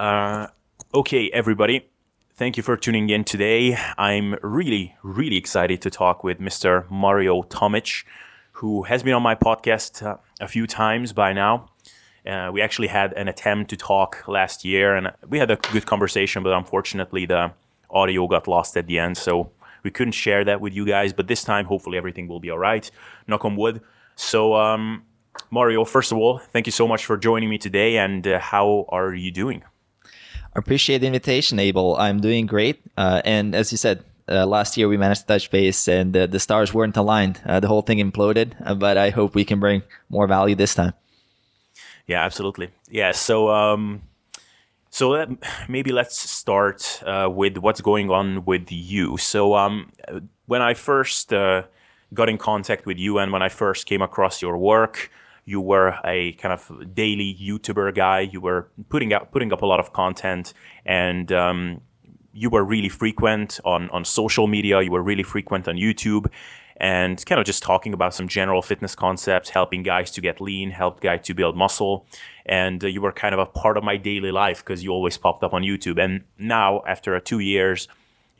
Uh, okay, everybody. Thank you for tuning in today. I'm really, really excited to talk with Mr. Mario Tomic, who has been on my podcast uh, a few times by now. Uh, we actually had an attempt to talk last year, and we had a good conversation, but unfortunately, the audio got lost at the end, so we couldn't share that with you guys. But this time, hopefully, everything will be all right. Knock on wood. So, um, Mario, first of all, thank you so much for joining me today. And uh, how are you doing? Appreciate the invitation, Abel. I'm doing great. Uh, and as you said, uh, last year we managed to touch base and uh, the stars weren't aligned. Uh, the whole thing imploded, uh, but I hope we can bring more value this time. Yeah, absolutely. Yeah. So, um, so let, maybe let's start uh, with what's going on with you. So, um, when I first got in contact with you and when I first came across your work, you were a kind of daily YouTuber guy. You were putting out putting up a lot of content, and um, you were really frequent on on social media. You were really frequent on YouTube, and kind of just talking about some general fitness concepts, helping guys to get lean, help guys to build muscle. And uh, you were kind of a part of my daily life because you always popped up on YouTube. And now, after two years,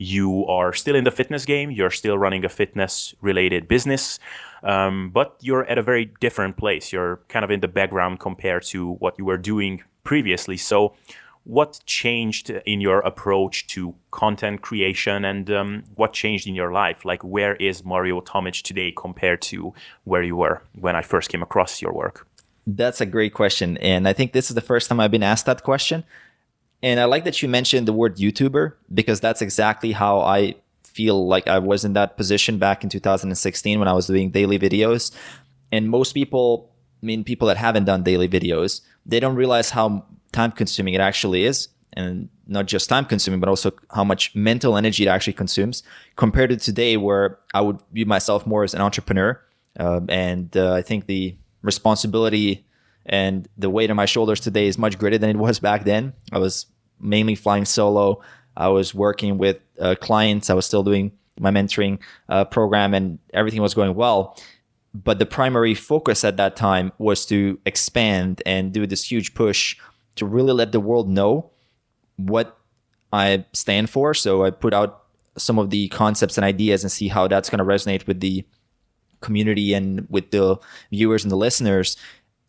you are still in the fitness game. You're still running a fitness related business. Um, but you're at a very different place. You're kind of in the background compared to what you were doing previously. So, what changed in your approach to content creation and um, what changed in your life? Like, where is Mario Tomic today compared to where you were when I first came across your work? That's a great question. And I think this is the first time I've been asked that question. And I like that you mentioned the word YouTuber because that's exactly how I feel like I was in that position back in 2016 when I was doing daily videos. And most people, I mean, people that haven't done daily videos, they don't realize how time consuming it actually is. And not just time consuming, but also how much mental energy it actually consumes compared to today, where I would view myself more as an entrepreneur. Uh, and uh, I think the responsibility and the weight on my shoulders today is much greater than it was back then. I was mainly flying solo. I was working with uh, clients. I was still doing my mentoring uh, program, and everything was going well. But the primary focus at that time was to expand and do this huge push to really let the world know what I stand for. So I put out some of the concepts and ideas and see how that's going to resonate with the community and with the viewers and the listeners.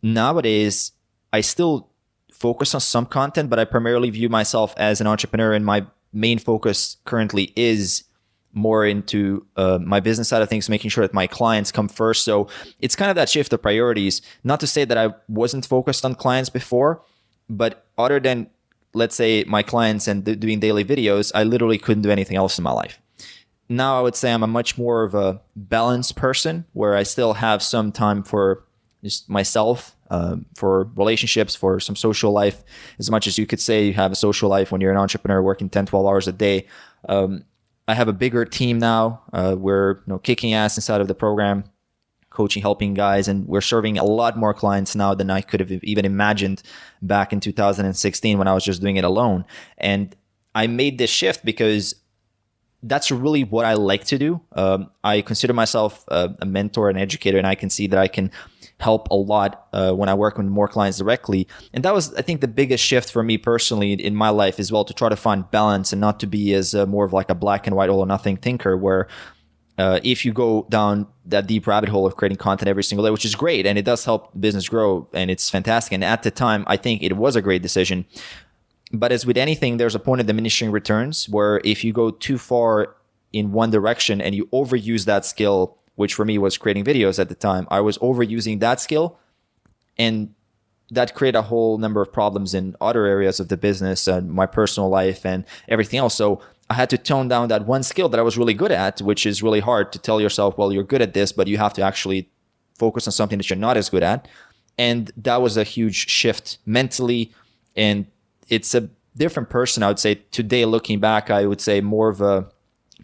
Nowadays, I still focus on some content, but I primarily view myself as an entrepreneur, and my main focus currently is more into uh, my business side of things, making sure that my clients come first. So it's kind of that shift of priorities. Not to say that I wasn't focused on clients before, but other than let's say my clients and th- doing daily videos, I literally couldn't do anything else in my life. Now I would say I'm a much more of a balanced person where I still have some time for just myself, um, for relationships, for some social life. As much as you could say you have a social life when you're an entrepreneur working 10, 12 hours a day. Um, I have a bigger team now. Uh, we're you know, kicking ass inside of the program, coaching, helping guys, and we're serving a lot more clients now than I could have even imagined back in 2016 when I was just doing it alone. And I made this shift because that's really what I like to do. Um, I consider myself a, a, mentor and educator, and I can see that I can help a lot uh, when I work with more clients directly. And that was, I think, the biggest shift for me personally in my life as well to try to find balance and not to be as uh, more of like a black and white all or nothing thinker where uh, if you go down that deep rabbit hole of creating content every single day, which is great and it does help business grow and it's fantastic. And at the time, I think it was a great decision. But as with anything, there's a point of diminishing returns where if you go too far in one direction and you overuse that skill, which for me was creating videos at the time, I was overusing that skill and that created a whole number of problems in other areas of the business and my personal life and everything else. So I had to tone down that one skill that I was really good at, which is really hard to tell yourself, well, you're good at this, but you have to actually focus on something that you're not as good at. And that was a huge shift mentally. And it's a different person, I would say. Today, looking back, I would say more of a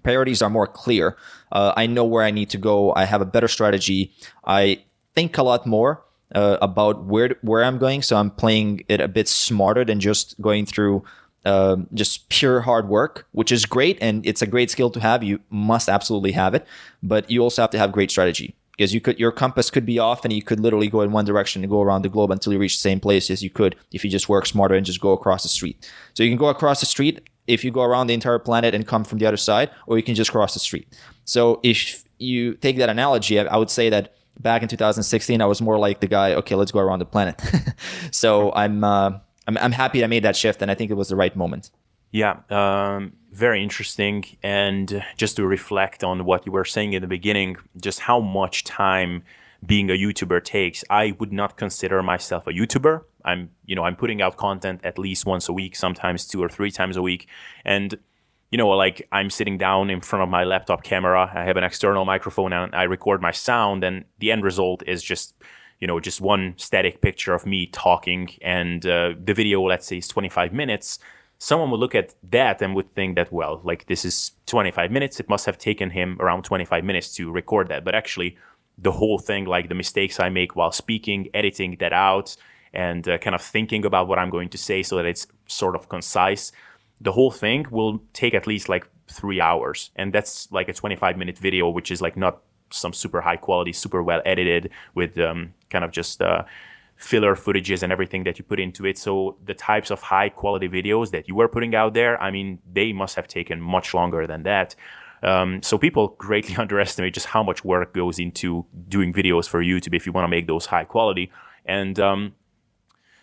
priorities are more clear. Uh, I know where I need to go. I have a better strategy. I think a lot more uh, about where where I'm going. So I'm playing it a bit smarter than just going through uh, just pure hard work, which is great and it's a great skill to have. You must absolutely have it, but you also have to have great strategy. Because you could your compass could be off and you could literally go in one direction and go around the globe until you reach the same place as you could if you just work smarter and just go across the street. So you can go across the street if you go around the entire planet and come from the other side, or you can just cross the street. So if you take that analogy, I would say that back in 2016, I was more like the guy, okay, let's go around the planet. so I'm, uh, I'm, I'm happy I made that shift, and I think it was the right moment. Yeah, um, very interesting. And just to reflect on what you were saying in the beginning, just how much time being a YouTuber takes. I would not consider myself a YouTuber. I'm, you know, I'm putting out content at least once a week, sometimes two or three times a week. And, you know, like I'm sitting down in front of my laptop camera. I have an external microphone and I record my sound. And the end result is just, you know, just one static picture of me talking. And uh, the video, let's say, is 25 minutes someone would look at that and would think that, well, like this is 25 minutes. It must have taken him around 25 minutes to record that. But actually, the whole thing, like the mistakes I make while speaking, editing that out, and uh, kind of thinking about what I'm going to say so that it's sort of concise, the whole thing will take at least like three hours. And that's like a 25 minute video, which is like not some super high quality, super well edited with um, kind of just. Uh, filler footages and everything that you put into it. So the types of high quality videos that you were putting out there, I mean, they must have taken much longer than that. Um, so people greatly underestimate just how much work goes into doing videos for YouTube if you want to make those high quality. And um,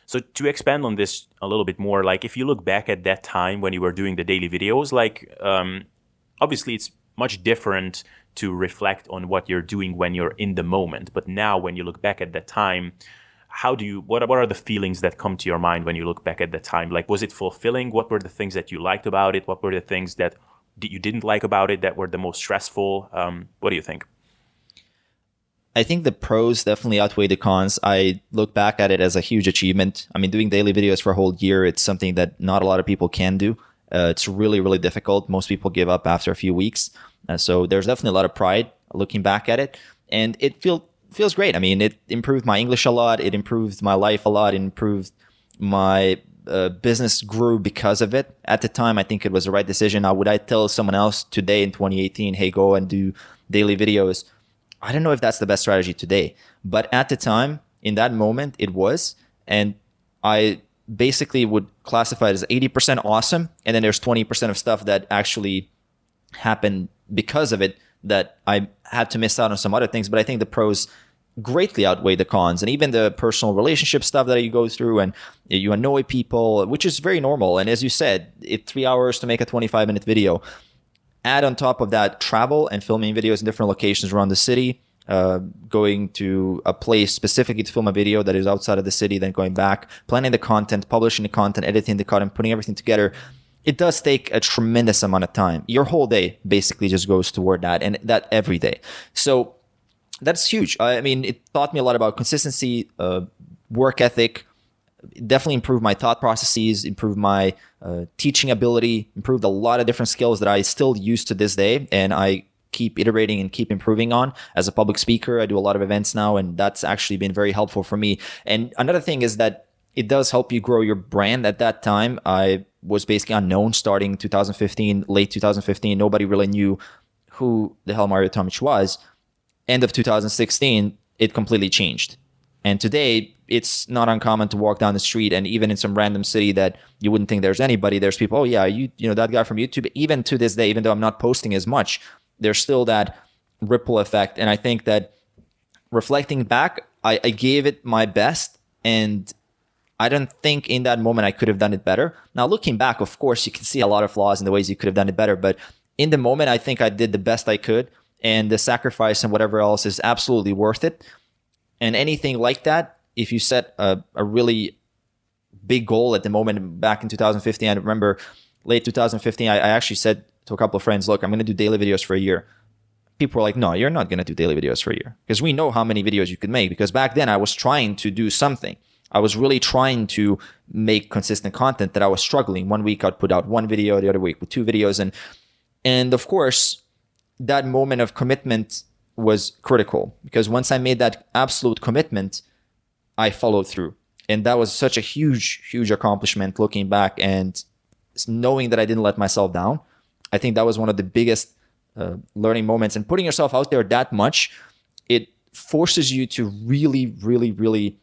so to expand on this a little bit more, like if you look back at that time when you were doing the daily videos, like um, obviously it's much different to reflect on what you're doing when you're in the moment. But now when you look back at that time, how do you what what are the feelings that come to your mind when you look back at the time like was it fulfilling what were the things that you liked about it what were the things that you didn't like about it that were the most stressful um, what do you think I think the pros definitely outweigh the cons. I look back at it as a huge achievement. I mean, doing daily videos for a whole year, it's something that not a lot of people can do. Uh, it's really, really difficult. Most people give up after a few weeks. Uh, so there's definitely a lot of pride looking back at it. And it feel, feels great. I mean, it improved my English a lot. It improved my life a lot. It improved my uh, business grew because of it. At the time, I think it was the right decision. Now, would I tell someone else today in 2018, hey, go and do daily videos? I don't know if that's the best strategy today, but at the time, in that moment, it was. And I basically would classify it as 80% awesome. And then there's 20% of stuff that actually happened because of it that I had to miss out on some other things. But I think the pros greatly outweigh the cons and even the personal relationship stuff that you go through and you annoy people which is very normal and as you said it three hours to make a 25 minute video add on top of that travel and filming videos in different locations around the city uh, going to a place specifically to film a video that is outside of the city then going back planning the content publishing the content editing the content putting everything together it does take a tremendous amount of time your whole day basically just goes toward that and that every day so that's huge. I mean, it taught me a lot about consistency, uh, work ethic. definitely improved my thought processes, improved my uh, teaching ability, improved a lot of different skills that I still use to this day, and I keep iterating and keep improving on. As a public speaker, I do a lot of events now, and that's actually been very helpful for me. And another thing is that it does help you grow your brand. At that time, I was basically unknown starting 2015, late 2015. Nobody really knew who the hell Mario Tomic was end of 2016, it completely changed. And today, it's not uncommon to walk down the street and even in some random city that you wouldn't think there's anybody, there's people, oh yeah, you you know that guy from YouTube. Even to this day, even though I'm not posting as much, there's still that ripple effect. And I think that reflecting back, I, I gave it my best and I don't think in that moment I could have done it better. Now looking back, of course, you can see a lot of flaws in the ways you could have done it better, but in the moment I think I did the best I could and the sacrifice and whatever else is absolutely worth it. And anything like that, if you set a, a really big goal at the moment back in 2015, I remember late 2015, I, I actually said to a couple of friends, look, I'm going to do daily videos for a year. People were like, no, you're not going to do daily videos for a year because we know how many videos you could make. Because back then I was trying to do something. I was really trying to make consistent content that I was struggling. One week I'd put out one video, the other week with two videos. And, and of course, that moment of commitment was critical because once I made that absolute commitment, I followed through. And that was such a huge, huge accomplishment looking back and knowing that I didn't let myself down. I think that was one of the biggest uh, learning moments and putting yourself out there that much. It forces you to really, really, really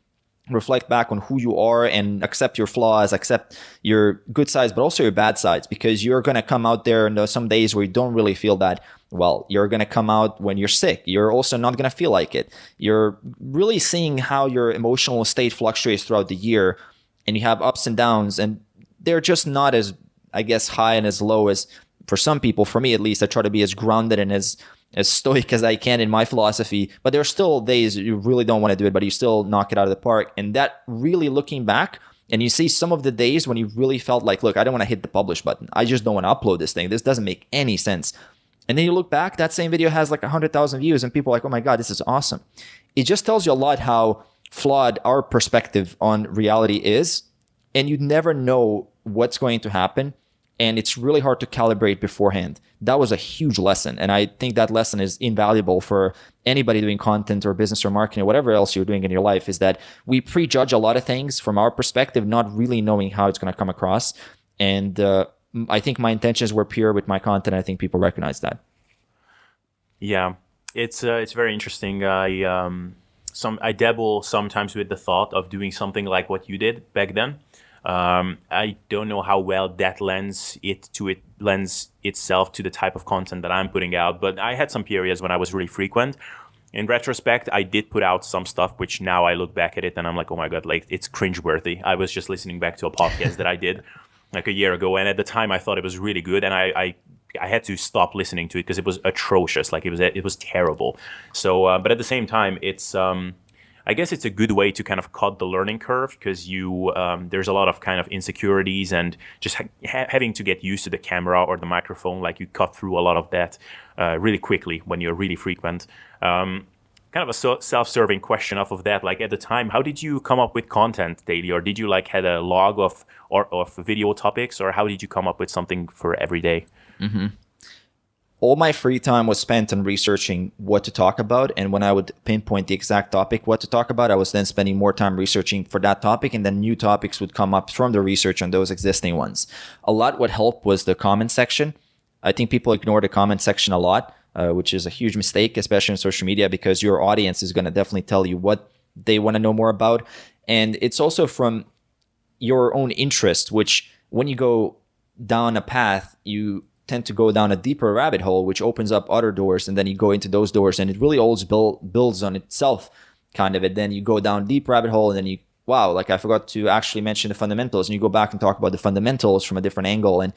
reflect back on who you are and accept your flaws, accept your good sides, but also your bad sides, because you're going to come out there and some days where you don't really feel that well. You're going to come out when you're sick. You're also not going to feel like it. You're really seeing how your emotional state fluctuates throughout the year and you have ups and downs and they're just not as, I guess, high and as low as for some people, for me at least, I try to be as grounded and as as stoic as I can in my philosophy. But there are still days you really don't want to do it, but you still knock it out of the park. And that really looking back, and you see some of the days when you really felt like, look, I don't want to hit the publish button. I just don't want to upload this thing. This doesn't make any sense. And then you look back, that same video has like 100,000 views, and people are like, oh my God, this is awesome. It just tells you a lot how flawed our perspective on reality is. And you never know what's going to happen and it's really hard to calibrate beforehand. That was a huge lesson. And I think that lesson is invaluable for anybody doing content or business or marketing or whatever else you're doing in your life is that we prejudge a lot of things from our perspective, not really knowing how it's going to come across. And uh, I think my intentions were pure with my content. I think people recognize that. Yeah, it's uh, it's very interesting. I um, some I dabble sometimes with the thought of doing something like what you did back then um, I don't know how well that lends it to it lends itself to the type of content that I'm putting out, but I had some periods when I was really frequent. In retrospect, I did put out some stuff which now I look back at it and I'm like, oh my god, like it's cringeworthy. I was just listening back to a podcast that I did like a year ago, and at the time I thought it was really good, and I, I I had to stop listening to it because it was atrocious. Like it was it was terrible. So, uh, but at the same time, it's um, I guess it's a good way to kind of cut the learning curve because you um, there's a lot of kind of insecurities and just ha- having to get used to the camera or the microphone. Like you cut through a lot of that uh, really quickly when you're really frequent. Um, kind of a so- self-serving question off of that. Like at the time, how did you come up with content daily, or did you like had a log of or of video topics, or how did you come up with something for every day? Mm-hmm all my free time was spent on researching what to talk about. And when I would pinpoint the exact topic, what to talk about, I was then spending more time researching for that topic. And then new topics would come up from the research on those existing ones. A lot what helped was the comment section. I think people ignore the comment section a lot, uh, which is a huge mistake, especially in social media, because your audience is going to definitely tell you what they want to know more about. And it's also from your own interest, which when you go down a path, you tend to go down a deeper rabbit hole, which opens up other doors, and then you go into those doors, and it really always build, builds on itself, kind of. And then you go down deep rabbit hole, and then you wow, like I forgot to actually mention the fundamentals, and you go back and talk about the fundamentals from a different angle, and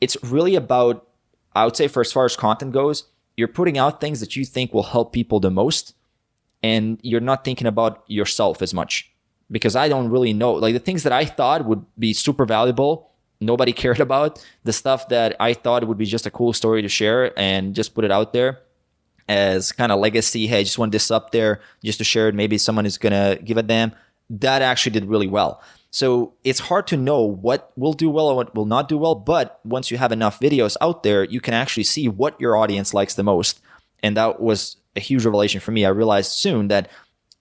it's really about I would say for as far as content goes, you're putting out things that you think will help people the most, and you're not thinking about yourself as much because I don't really know like the things that I thought would be super valuable nobody cared about, the stuff that I thought would be just a cool story to share and just put it out there as kind of legacy. Hey, I just want this up there just to share it. Maybe someone is to give a damn. That actually did really well. So it's hard to know what will do well and what will not do well. But once you have enough videos out there, you can actually see what your audience likes the most. And that was a huge revelation for me. I realized soon that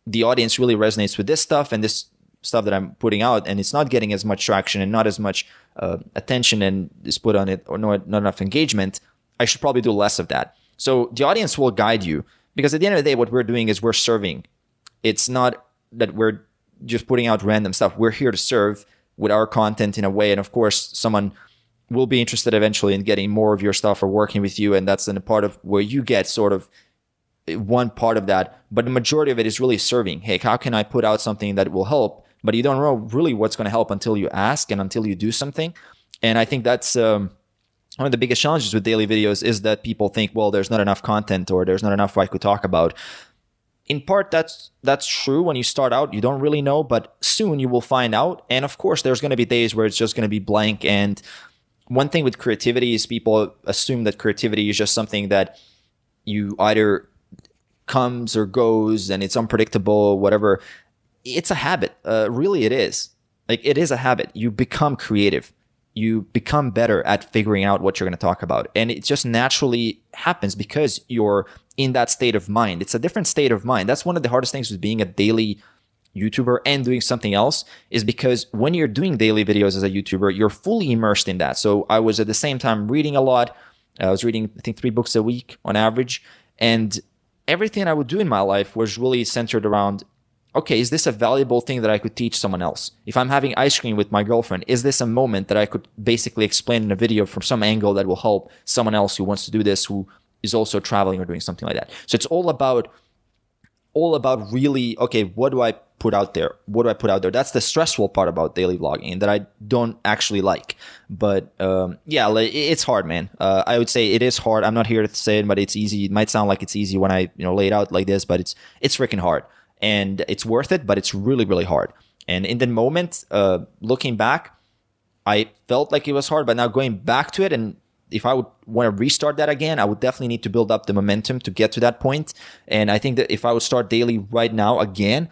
the audience really resonates with this stuff and this stuff that I'm putting out, and it's not getting as much traction and not as much uh, attention and is put on it, or not, not enough engagement, I should probably do less of that. So the audience will guide you because at the end of the day, what we're doing is we're serving. It's not that we're just putting out random stuff. We're here to serve with our content in a way, and of course, someone will be interested eventually in getting more of your stuff or working with you, and that's then a part of where you get sort of one part of that, but the majority of it is really serving. Hey, how can I put out something that will help but you don't know really what's going to help until you ask and until you do something. And I think that's um, one of the biggest challenges with daily videos is that people think, well, there's not enough content or there's not enough I could talk about. In part, that's that's true. When you start out, you don't really know, but soon you will find out. And of course, there's going to be days where it's just going to be blank. And one thing with creativity is people assume that creativity is just something that you either comes or goes and it's unpredictable, whatever it's a habit. Uh, really, it is. Like it is a habit. You become creative. You become better at figuring out what you're going to talk about, and it just naturally happens because you're in that state of mind. It's a different state of mind. That's one of the hardest things with being a daily YouTuber and doing something else is because when you're doing daily videos as a YouTuber, you're fully immersed in that. So I was at the same time reading a lot. I was reading, I think, three books a week on average. And everything I would do in my life was really centered around okay, is this a valuable thing that I could teach someone else? If I'm having ice cream with my girlfriend, is this a moment that I could basically explain in a video from some angle that will help someone else who wants to do this, who is also traveling or doing something like that? So it's all about all about really okay, what do I put out there? What do I put out there? That's the stressful part about daily vlogging that I don't actually like. But um, yeah, it's hard, man. Uh, I would say it is hard. I'm not here to say it, but it's easy. It might sound like it's easy when I you know lay it out like this, but it's it's freaking hard and it's worth it, but it's really, really hard. And in the moment, uh, looking back, I felt like it was hard, but now going back to it, and if I would want to restart that again, I would definitely need to build up the momentum to get to that point. And I think that if I would start daily right now again,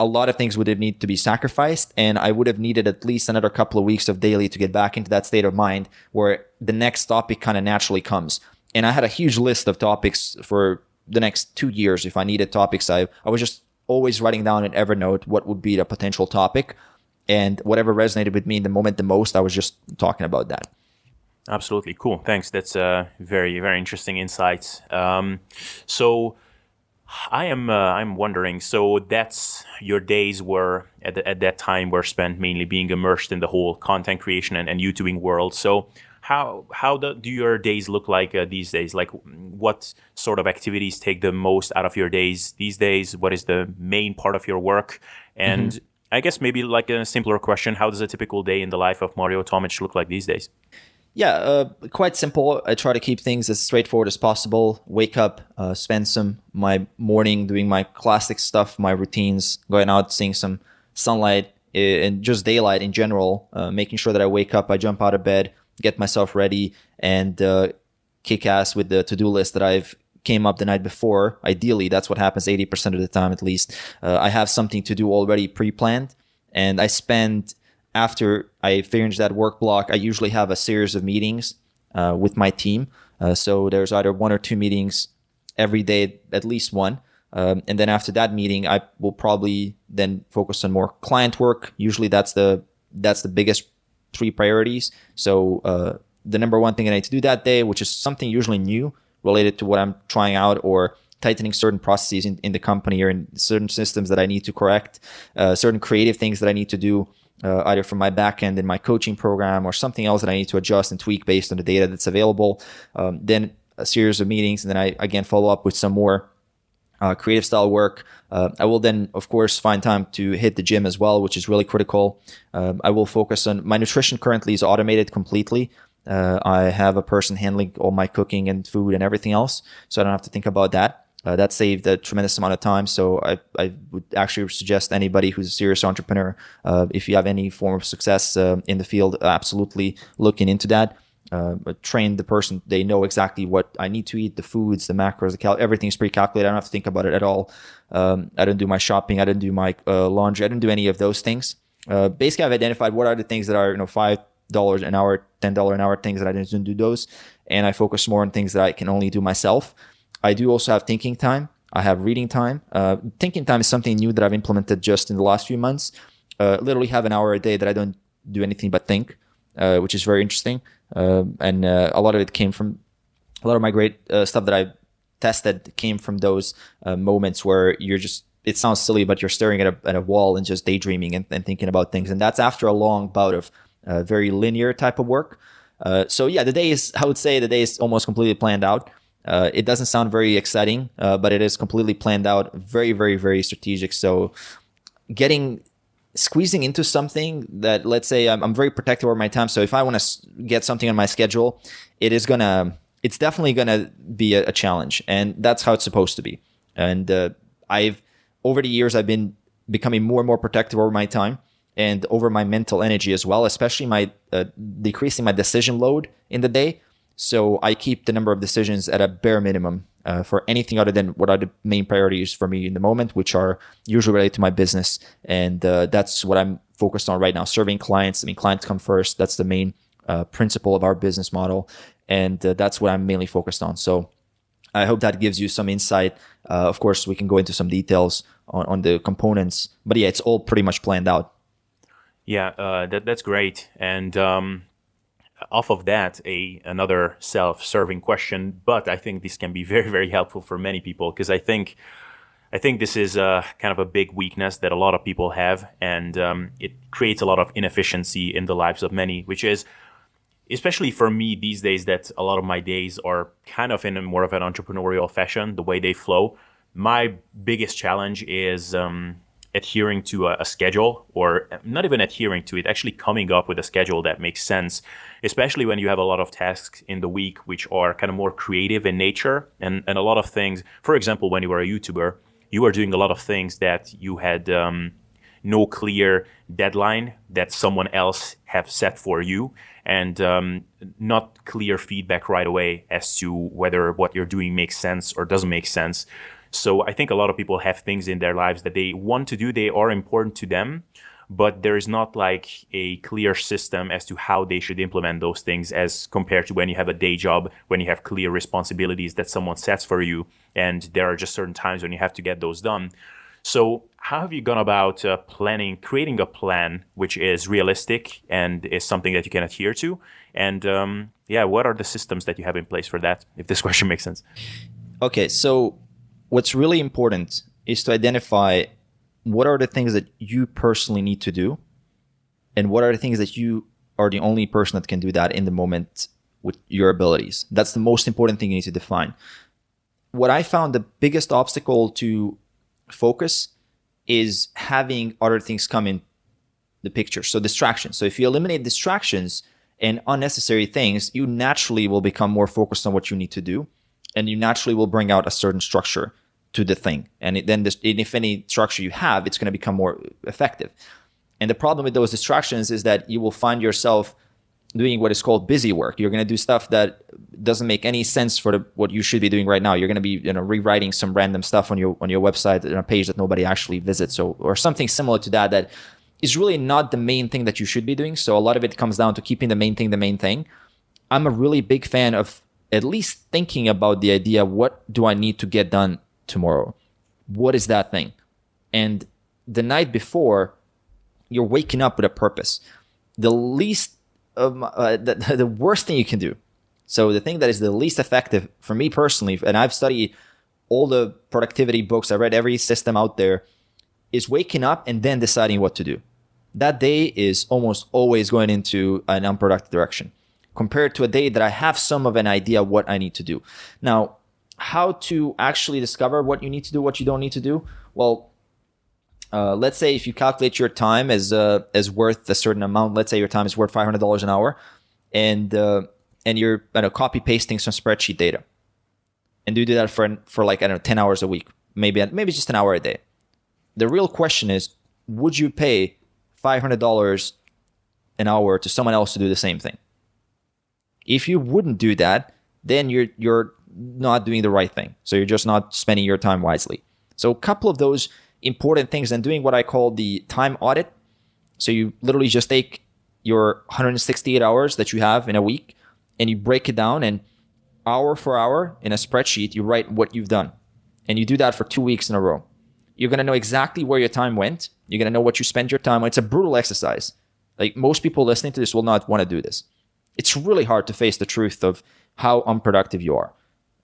a lot of things would have need to be sacrificed and I would have needed at least another couple of weeks of daily to get back into that state of mind where the next topic kind of naturally comes. And I had a huge list of topics for the next two years. If I needed topics, I, I was just always writing down in Evernote what would be the potential topic. And whatever resonated with me in the moment the most, I was just talking about that. Absolutely cool. Thanks. That's a very very interesting insights. Um, so I am uh, I'm wondering. So that's your days were at, the, at that time were spent mainly being immersed in the whole content creation and, and YouTubing world. So how how do, do your days look like uh, these days? Like, what sort of activities take the most out of your days these days? What is the main part of your work? And mm-hmm. I guess maybe like a simpler question: How does a typical day in the life of Mario Tomic look like these days? Yeah, uh, quite simple. I try to keep things as straightforward as possible. Wake up, uh, spend some my morning doing my classic stuff, my routines, going out, seeing some sunlight, eh, and just daylight in general. Uh, making sure that I wake up, I jump out of bed, get myself ready and uh, kick ass with the to-do list that I've came up the night before. Ideally, that's what happens 80% of the time at least. Uh, I have something to do already pre-planned and I spend after I finish that work block, I usually have a series of meetings uh, with my team. Uh, so there's either one or two meetings every day, at least one. Um, and then after that meeting, I will probably then focus on more client work. Usually that's the that's the biggest three priorities. So uh, the number one thing I need to do that day, which is something usually new related to what I'm trying out or tightening certain processes in, in the company or in certain systems that I need to correct, uh, certain creative things that I need to do. Uh, either from my backend in my coaching program or something else that I need to adjust and tweak based on the data that's available. Um, then a series of meetings, and then I again follow up with some more uh, creative style work. Uh, I will then, of course, find time to hit the gym as well, which is really critical. Um, I will focus on my nutrition currently is automated completely. Uh, I have a person handling all my cooking and food and everything else, so I don't have to think about that. Uh, that saved a tremendous amount of time. So I, I would actually suggest anybody who's a serious entrepreneur, uh, if you have any form of success uh, in the field, absolutely looking into that uh, train the person. They know exactly what I need to eat, the foods, the macros, the cal. Everything's pre-calculated. I don't have to think about it at all. Um, I don't do my shopping. I didn't do my uh, laundry. I didn't do any of those things. Uh, basically, I've identified what are the things that are you know five dollars an hour, ten dollar an hour things that I didn't do those, and I focus more on things that I can only do myself. I do also have thinking time. I have reading time. Uh, thinking time is something new that I've implemented just in the last few months. Uh, literally have an hour a day that I don't do anything but think, uh, which is very interesting. Um, and uh, a lot of it came from a lot of my great uh, stuff that I tested came from those uh, moments where you're just it sounds silly, but you're staring at a, at a wall and just daydreaming and, and thinking about things. And that's after a long bout of uh, very linear type of work. Uh, so yeah, the day is, I would say the day is almost completely planned out. Uh, it doesn't sound very exciting, but it is completely planned out, very, very, very strategic. So getting squeezing into something that let's say I'm, I'm very protective over my time. So if i want to get something on my schedule it is gonna it's definitely gonna be a, a challenge. And that's how it's supposed to be. And uh, i've over the years i've been becoming more and more protective over my time and over my mental energy as well especially my uh, decreasing my decision load in the day. So i keep the number of decisions at a bare minimum uh, for anything other than what are the main priorities for me in the moment, which are usually related to my business. And uh, that's what I'm focused on right now serving clients. I mean, clients come first. That's the main uh, principle of our business model. And uh, that's what I'm mainly focused on. So I hope that gives you some insight. Uh, of course, we can go into some details on, on the components, but yeah, it's all pretty much planned out. Yeah, uh, that, that's great. And, um off of that, a another self-serving question, but I think this can be very, very helpful for many people because I think I think this is a kind of a big weakness that a lot of people have, and um, it creates a lot of inefficiency in the lives of many, which is especially for me these days that a lot of my days are kind of in a more of an entrepreneurial fashion, the way they flow. My biggest challenge is um, adhering to a, a, schedule, or not even adhering to it, actually coming up with a schedule that makes sense, especially when you have a lot of tasks in the week which are kind of more creative in nature and, and a lot of things. For example, when you were a YouTuber, you were doing a lot of things that you had. Um, no clear deadline that someone else have set for you and um, not clear feedback right away as to whether what you're doing makes sense or doesn't make sense. So I think a lot of people have things in their lives that they want to do, they are important to them, but there is not like a clear system as to how they should implement those things as compared to when you have a day job, when you have clear responsibilities that someone sets for you, and there are just certain times when you have to get those done. So how have you gone about uh, planning, creating a plan which is realistic and is something that you can adhere to? And um, yeah, what are the systems that you have in place for that? If this question makes sense. Okay, so what's really important is to identify what are the things that you personally need to do, and what are the things that you are the only person that can do that in the moment with your abilities. That's the most important thing you need to define. What I found the biggest obstacle to focus is having other things come in the picture. So distractions. So if you eliminate distractions and unnecessary things, you naturally will become more focused on what you need to do, and you naturally will bring out a certain structure to the thing. And it, then, this, and if any structure you have, it's going to become more effective. And the problem with those distractions is that you will find yourself doing what is called busy work. You're going to do stuff that doesn't make any sense for the, what you should be doing right now. You're going to be, you know, rewriting some random stuff on your on your website on a page that nobody actually visits, or or something similar to that. That is really not the main thing that you should be doing. So a lot of it comes down to keeping the main thing the main thing. I'm a really big fan of at least thinking about the idea: what do I need to get done tomorrow? What is that thing? And the night before, you're waking up with a purpose. The least of my, uh, the, the worst thing you can do. So the thing that is the least effective for me personally, and I've studied all the productivity books, I read every system out there, is waking up and then deciding what to do. That day is almost always going into an unproductive direction compared to a day that I have some of an idea what I need to do. Now, how to actually discover what you need to do, what you don't need to do? Well, uh, let's say if you calculate your time as uh, as worth a certain amount, let's say your time is worth five hundred dollars an hour, and uh, and you're you know, copy pasting some spreadsheet data, and you do that for for like I don't know ten hours a week, maybe maybe just an hour a day. The real question is, would you pay five hundred dollars an hour to someone else to do the same thing? If you wouldn't do that, then you're you're not doing the right thing. So you're just not spending your time wisely. So a couple of those important things and doing what I call the time audit. So you literally just take your 168 hours that you have in a week and you break it down and hour for hour in a spreadsheet, you write what you've done. And you do that for two weeks in a row. You're going to know exactly where your time went. You're going to know what you spent your time on. It's a brutal exercise. Like most people listening to this will not want to do this. It's really hard to face the truth of how unproductive you are.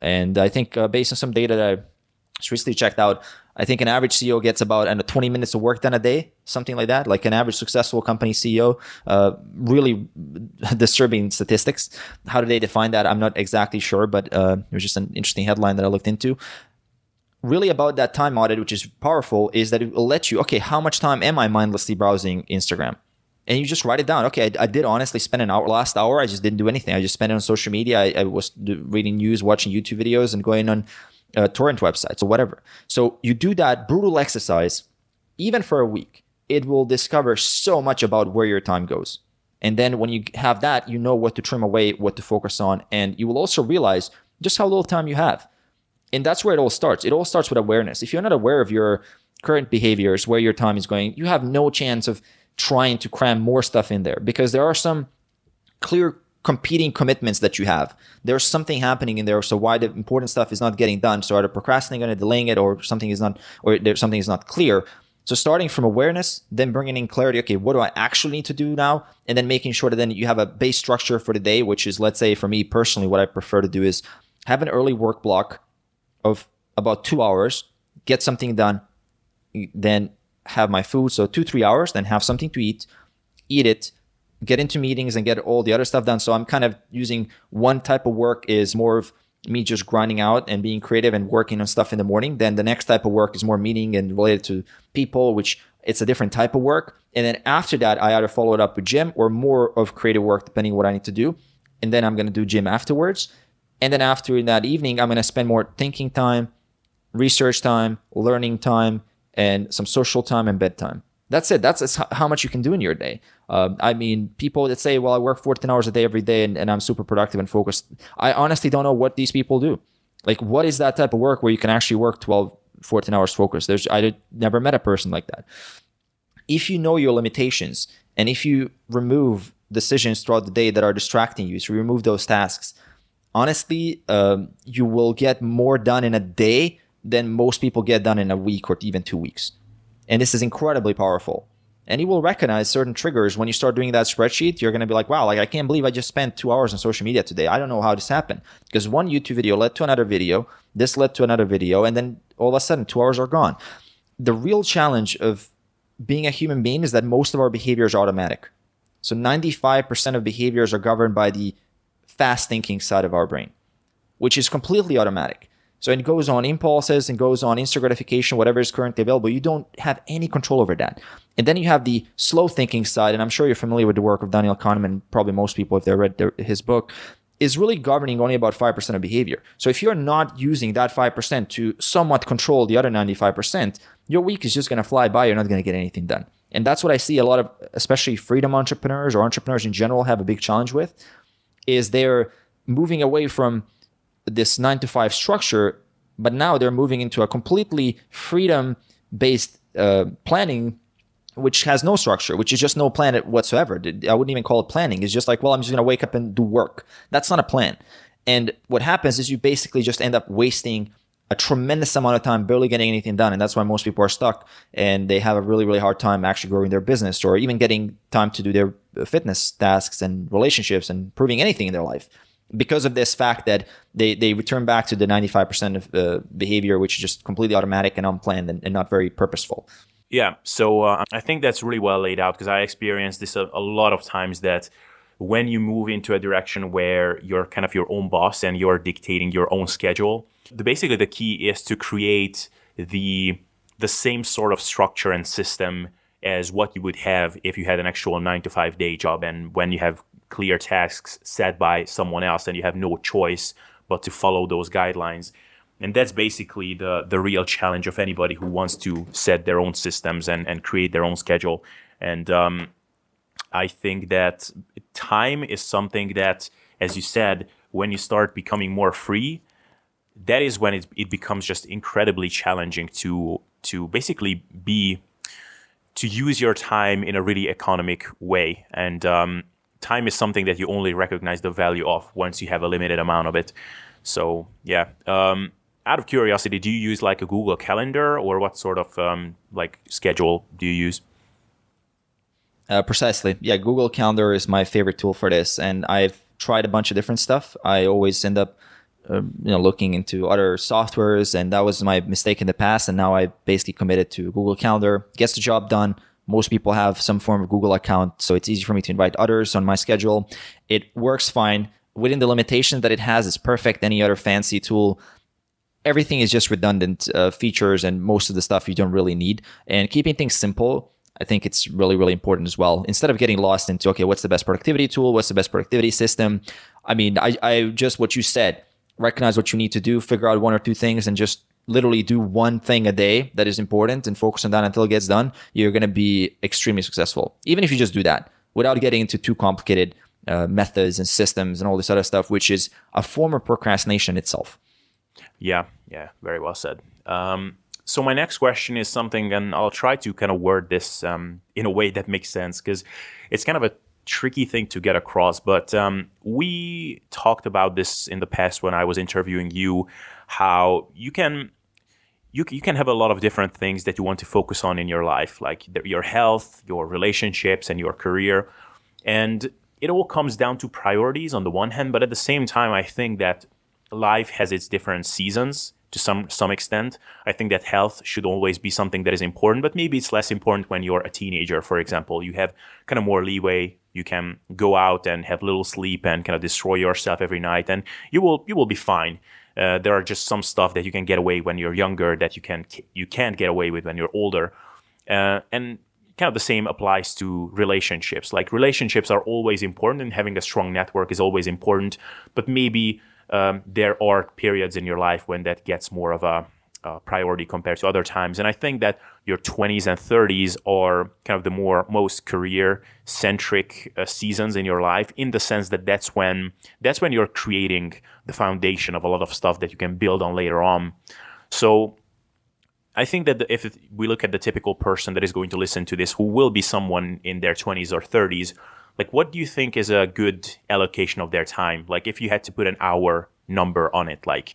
And I think uh, based on some data that I recently checked out, I think an average CEO gets about know, 20 minutes of work done a day, something like that. Like an average successful company CEO, uh, really disturbing statistics. How do they define that? I'm not exactly sure, but uh, it was just an interesting headline that I looked into. Really, about that time audit, which is powerful, is that it will let you, okay, how much time am I mindlessly browsing Instagram? And you just write it down. Okay, I, I, did honestly spend an hour last hour. I just didn't do anything. I just spent it on social media. I, I was reading news, watching YouTube videos, and going on uh, torrent websites or whatever. So you do that brutal exercise, even for a week, it will discover so much about where your time goes. And then when you have that, you know what to trim away, what to focus on, and you will also realize just how little time you have. And that's where it all starts. It all starts with awareness. If you're not aware of your current behaviors, where your time is going, you have no chance of trying to cram more stuff in there because there are some clear competing commitments that you have. There's something happening in there. So why the important stuff is not getting done. So either procrastinating or delaying it or something is not, or there, something is not clear. So starting from awareness, then bringing in clarity. Okay, what do I actually need to do now? And then making sure that then you have a base structure for the day, which is, let's say, for me personally, what I prefer to do is have an early work block of about two hours, get something done, then have my food. So two, three hours, then have something to eat, eat it, get into meetings and get all the other stuff done. So I'm kind of using one type of work is more of me just grinding out and being creative and working on stuff in the morning. Then the next type of work is more meeting and related to people, which it's a different type of work. And then after that, I either follow it up with gym or more of creative work, depending what I need to do. And then I'm going to do gym afterwards. And then after that evening, I'm going to spend more thinking time, research time, learning time, and some social time and bedtime. That's it. That's how much you can do in your day. Uh, I mean, people that say, well, I work 14 hours a day every day and, and I'm super productive and focused. I honestly don't know what these people do. Like, what is that type of work where you can actually work 12, 14 hours focused? There's, I never met a person like that. If you know your limitations and if you remove decisions throughout the day that are distracting you, so you remove those tasks, honestly, um, you will get more done in a day than most people get done in a week or even two weeks. And this is incredibly powerful. And you will recognize certain triggers when you start doing that spreadsheet. You're going to be like, wow, like I can't believe I just spent two hours on social media today. I don't know how this happened. Because one YouTube video led to another video, this led to another video, and then all of a sudden two hours are gone. The real challenge of being a human being is that most of our behaviors are automatic. So 95% of behaviors are governed by the fast thinking side of our brain, which is completely automatic. So it goes on impulses and goes on instant gratification, whatever is currently available. You don't have any control over that. And then you have the slow thinking side, and I'm sure you're familiar with the work of Daniel Kahneman, probably most people if they read their, his book, is really governing only about 5% of behavior. So if you're not using that 5% to somewhat control the other 95%, your week is just going to fly by. You're not going to get anything done. And that's what I see a lot of, especially freedom entrepreneurs or entrepreneurs in general, have a big challenge with, is they're moving away from this nine to five structure, but now they're moving into a completely freedom based uh, planning which has no structure, which is just no plan whatsoever. I wouldn't even call it planning. It's just like, well, I'm just going to wake up and do work. That's not a plan. And what happens is you basically just end up wasting a tremendous amount of time barely getting anything done. And that's why most people are stuck and they have a really, really hard time actually growing their business or even getting time to do their fitness tasks and relationships and proving anything in their life because of this fact that they, they return back to the 95% of uh, behavior, which is just completely automatic and unplanned and, and not very purposeful. Yeah, so uh, I think that's really well laid out because I experienced this a, a, lot of times that when you move into a direction where you're kind of your own boss and you're dictating your own schedule, the, basically the key is to create the the same sort of structure and system as what you would have if you had an actual nine to five day job and when you have clear tasks set by someone else and you have no choice but to follow those guidelines. And that's basically the the real challenge of anybody who wants to set their own systems and and create their own schedule. And um, i think that time is something that as you said when you start becoming more free that is when it, it becomes just incredibly challenging to to basically be to use your time in a really economic way. And um, time is something that you only recognize the value of once you have a limited amount of it. So yeah. Um, out of curiosity, do you use like a Google Calendar or what sort of um, like schedule do you use? Uh, precisely. Yeah, Google Calendar is my favorite tool for this, and I've tried a bunch of different stuff. I always end up, uh, you know, looking into other softwares, and that was my mistake in the past. And now I basically committed to Google Calendar. Gets the job done. Most people have some form of Google account, so it's easy for me to invite others on my schedule. It works fine within the limitations that it has. It's perfect. Any other fancy tool, everything is just redundant uh, features, and most of the stuff you don't really need. And keeping things simple, I think it's really, really important as well. Instead of getting lost into okay, what's the best productivity tool? What's the best productivity system? I mean, I, I just what you said. Recognize what you need to do, figure out one or two things, and just literally do one thing a day that is important and focus on that until it gets done, you're going to be extremely successful. Even if you just do that without getting into too complicated uh, methods and systems and all this other stuff, which is a form of procrastination itself. Yeah, yeah, very well said. Um, so my next question is something, and I'll try to kind of word this um, in a way that makes sense because it's kind of a tricky thing to get across. But um, we talked about this in the past when I was interviewing you, how you can you, you can have a lot of different things that you want to focus on in your life, like your health, your relationships, and your career. And it all comes down to priorities on the one hand, but at the same time, I think that life has its different seasons to some some extent. I think that health should always be something that is important, but maybe it's less important when you're a teenager, for example. You have kind of more leeway. You can go out and have little sleep and kind of destroy yourself every night, and you will you will be fine. Uh, there are just some stuff that you can get away when you're younger that you can you can't get away with when you're older, uh, and kind of the same applies to relationships. Like relationships are always important, and having a strong network is always important. But maybe um, there are periods in your life when that gets more of a, a, priority compared to other times. And I think that your 20s and 30s are kind of the more most career centric uh, seasons in your life, in the sense that that's when that's when you're creating the foundation of a lot of stuff that you can build on later on. So I think that if we look at the typical person that is going to listen to this, who will be someone in their 20s or 30s like what do you think is a good allocation of their time like if you had to put an hour number on it like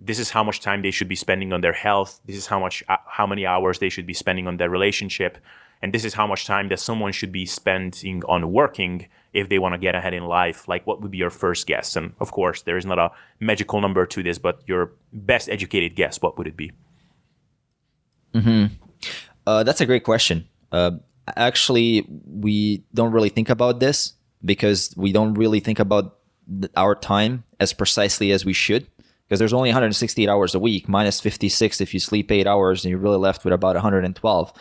this is how much time they should be spending on their health. This is how much uh, how many hours they should be spending on their relationship. And this is how much time that someone should be spending on working if they want to get ahead in life. Like what would be your first guess? And of course there is not a magical number to this but your best educated guess what would it be? Hmm uh, that's a great question. Uh, actually we don't really think about this because we don't really think about our time as precisely as we should because there's only 168 hours a week minus 56 if you sleep eight hours and you're really left with about 112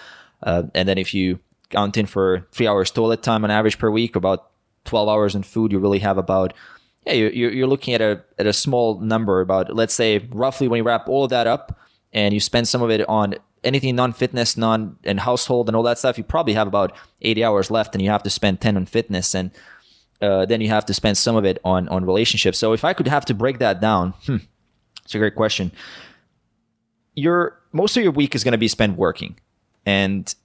uh, and then if you count in for three hours toilet time on average per week about 12 hours in food you really have about yeah you're, you're looking at a, at a small number about let's say roughly when you wrap all of that up and you spend some of it on anything non-fitness, non and household and all that stuff, you probably have about 80 hours left, and you have to spend 10 on fitness, and uh, then you have to spend some of it on on relationships. So if I could have to break that down, hmm, it's a great question. Your most of your week is going to be spent working, and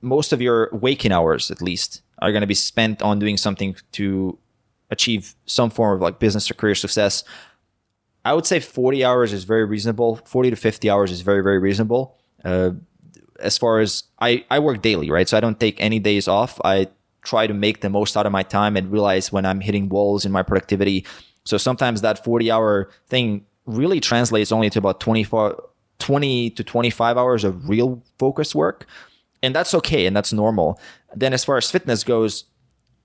most of your waking hours, at least, are going to be spent on doing something to achieve some form of like business or career success. I would say 40 hours is very reasonable. 40 to 50 hours is very, very reasonable. Uh, as far as I, I work daily, right? So I don't take any days off. I try to make the most out of my time and realize when I'm hitting walls in my productivity. So sometimes that 40 hour thing really translates only to about 24, 20 to 25 hours of real focus work. And that's okay. And that's normal. Then as far as fitness goes,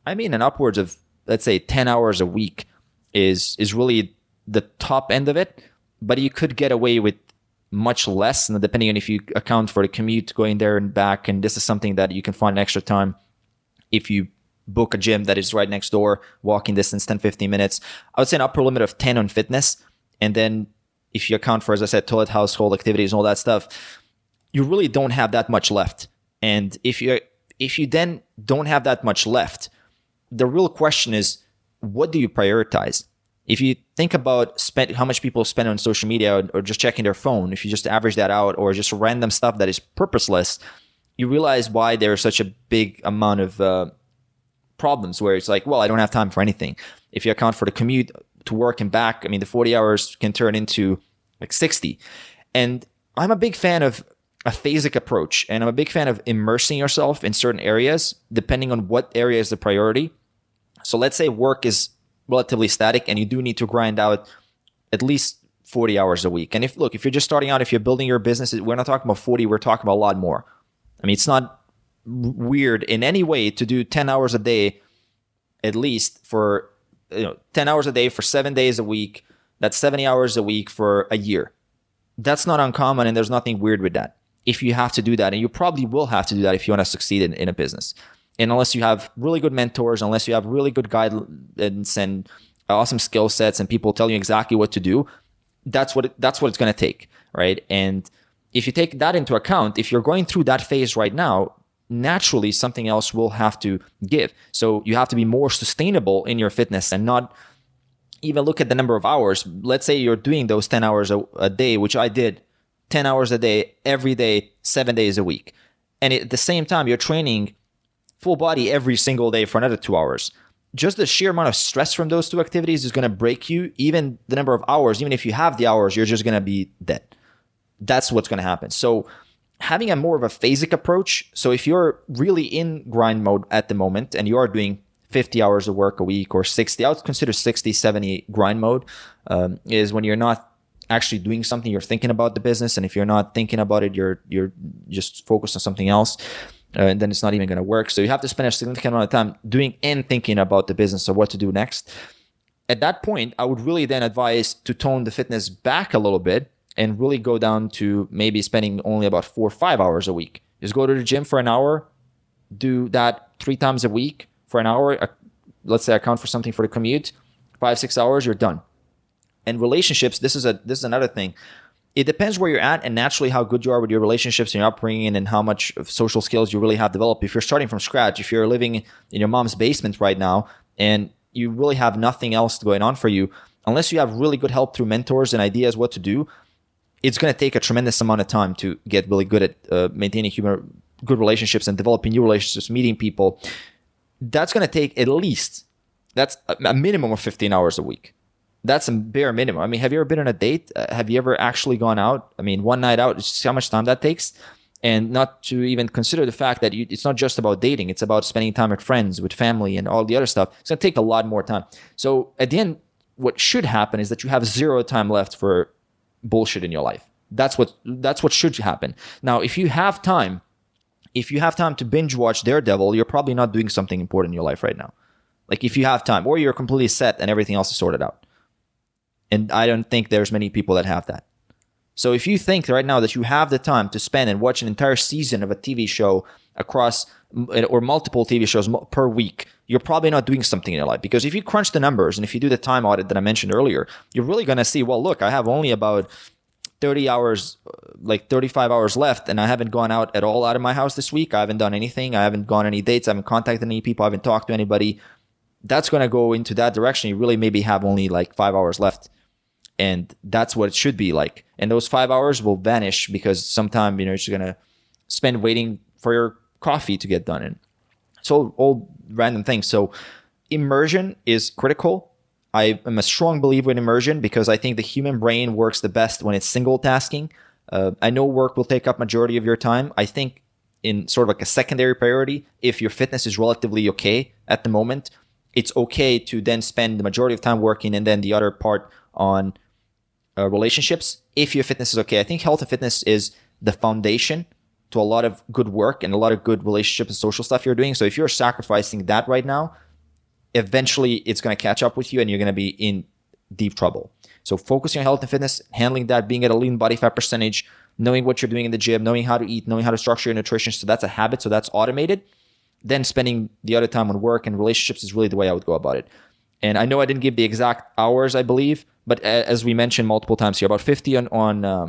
I mean, an upwards of, let's say 10 hours a week is, is really the top end of it. But you could get away with much less, and depending on if you account for the commute going there and back. And this is something that you can find extra time if you book a gym that is right next door, walking distance, 10, 15 minutes. I would say an upper limit of 10 on fitness. And then if you account for, as I said, toilet, household activities, and all that stuff, you really don't have that much left. And if you if you then don't have that much left, the real question is, what do you prioritize? if you think about spend how much people spend on social media or, or, just checking their phone, if you just average that out or just random stuff that is purposeless, you realize why there's such a big amount of uh, problems where it's like, well, I don't have time for anything. If you account for the commute to work and back, I mean, the 40 hours can turn into like 60. And I'm a big fan of a phasic approach and I'm a big fan of immersing yourself in certain areas depending on what area is the priority. So let's say work is relatively static and you do need to grind out at least 40 hours a week. And if, look, if you're just starting out, if you're building your business, we're not talking about 40, we're talking about a lot more. I mean, it's not weird in any way to do 10 hours a day, at least for, you know, 10 hours a day for seven days a week. That's 70 hours a week for a year. That's not uncommon and there's nothing weird with that. If you have to do that, and you probably will have to do that if you want to succeed in, in a business and unless you have really good mentors, unless you have really good guidance and awesome skill sets and people tell you exactly what to do, that's what it, that's what it's going to take, right? And if you take that into account, if you're going through that phase right now, naturally something else will have to give. So you have to be more sustainable in your fitness and not even look at the number of hours. Let's say you're doing those 10 hours a, a day, which I did 10 hours a day, every day, seven days a week. And at the same time, you're training full body every single day for another two hours. Just the sheer amount of stress from those two activities is going to break you. Even the number of hours, even if you have the hours, you're just going to be dead. that's what's going to happen. So having a more of a phasic approach. So if you're really in grind mode at the moment and you are doing 50 hours of work a week or 60, I would consider 60, 70 grind mode um, is when you're not actually doing something, you're thinking about the business. And if you're not thinking about it, you're, you're just focused on something else. Uh, and then it's not even going to work. So you have to spend a significant amount of time doing and thinking about the business of what to do next. At that point, I would really then advise to tone the fitness back a little bit and really go down to maybe spending only about four or five hours a week. Just go to the gym for an hour, do that three times a week for an hour. Uh, let's say account for something for the commute, five, six hours, you're done. And relationships, this is a this is another thing. It depends where you're at and naturally how good you are with your relationships and your upbringing and how much social skills you really have developed. If you're starting from scratch, if you're living in your mom's basement right now and you really have nothing else going on for you, unless you have really good help through mentors and ideas what to do, it's going to take a tremendous amount of time to get really good at uh, maintaining human good relationships and developing new relationships, meeting people. That's going to take at least that's a minimum of 15 hours a week. That's a bare minimum. I mean, have you ever been on a date? Uh, have you ever actually gone out? I mean, one night out, how much time that takes? And not to even consider the fact that you, it's not just about dating, it's about spending time with friends, with family, and all the other stuff. It's going to take a lot more time. So, at the end, what should happen is that you have zero time left for bullshit in your life. That's what that's what should happen. Now, if you have time, if you have time to binge watch Daredevil, you're probably not doing something important in your life right now. Like if you have time, or you're completely set and everything else is sorted out. And I don't think there's many people that have that. So if you think right now that you have the time to spend and watch an entire season of a TV show across eh, or multiple TV shows per week, you're probably not doing something in your life. Because if you crunch the numbers and if you do the time audit that I mentioned earlier, you're really going to see, well, look, I have only about 30 hours, uh, like 35 hours left, and I haven't gone out at all out of my house this week. I haven't done anything. I haven't gone any dates. I haven't contacted any people. I haven't talked to anybody. That's going to go into that direction. You really maybe have only like five hours left. And that's what it should be like. And those five hours will vanish because sometime, you know, you're just going to spend waiting for your coffee to get done. And so all random things. So immersion is critical. I am a strong believer in immersion because I think the human brain works the best when it's single tasking. Uh, I know work will take up majority of your time. I think in sort of like a secondary priority, if your fitness is relatively okay at the moment, it's okay to then spend the majority of time working and then the other part on uh, relationships. If your fitness is okay, I think health and fitness is the foundation to a lot of good work and a lot of good relationship and social stuff you're doing. So if you're sacrificing that right now, eventually it's going to catch up with you and you're going to be in deep trouble. So focusing on health and fitness, handling that, being at a lean body fat percentage, knowing what you're doing in the gym, knowing how to eat, knowing how to structure your nutrition. So that's a habit. So that's automated. Then spending the other time on work and relationships is really the way I would go about it. And I know I didn't give the exact hours, I believe, but as we mentioned multiple times here, about 50 on on uh,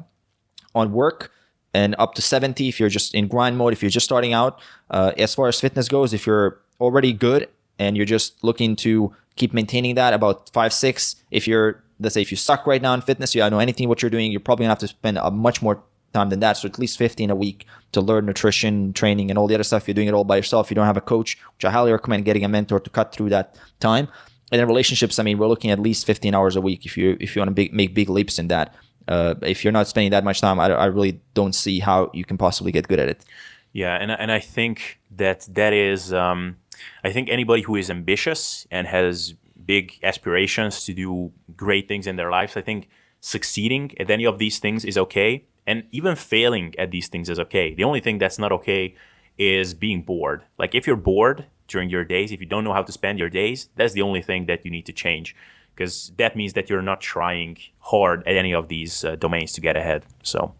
on work, and up to 70 if you're just in grind mode, if you're just starting out. Uh, as far as fitness goes, if you're already good and you're just looking to keep maintaining that, about five, six. If you're, let's say, if you suck right now in fitness, you don't know anything what you're doing, you're probably gonna have to spend a much more time than that. So at least 15 a week to learn nutrition, training, and all the other stuff. You're doing it all by yourself. You don't have a coach, which I highly recommend getting a mentor to cut through that time. And then relationships, I mean, we're looking at least 15 hours a week if you if you want to make big leaps in that uh, if you're not spending that much time, I, I really don't see how you can possibly get good at it. Yeah, and and I think that that is, um, I think anybody who is ambitious and has big aspirations to do great things in their lives, I think succeeding at any of these things is okay, and even failing at these things is okay. The only thing that's not okay is being bored. Like if you're bored during your days, if you don't know how to spend your days, that's the only thing that you need to change because that means that you're not trying hard at any of these uh, domains to get ahead. So,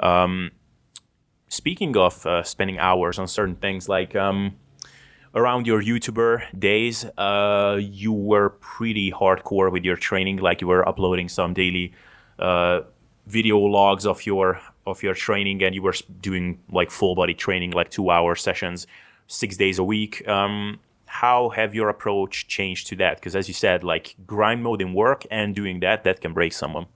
um, speaking of uh, spending hours on certain things, like um, around your YouTuber days, uh, you were pretty hardcore with your training. Like you were uploading some daily uh, video logs of your of your training, and you were doing like full body training, like two hour sessions, six days a week. Um, how have your approach changed to that? Because as you said, like grind mode in work and doing that, that can break someone.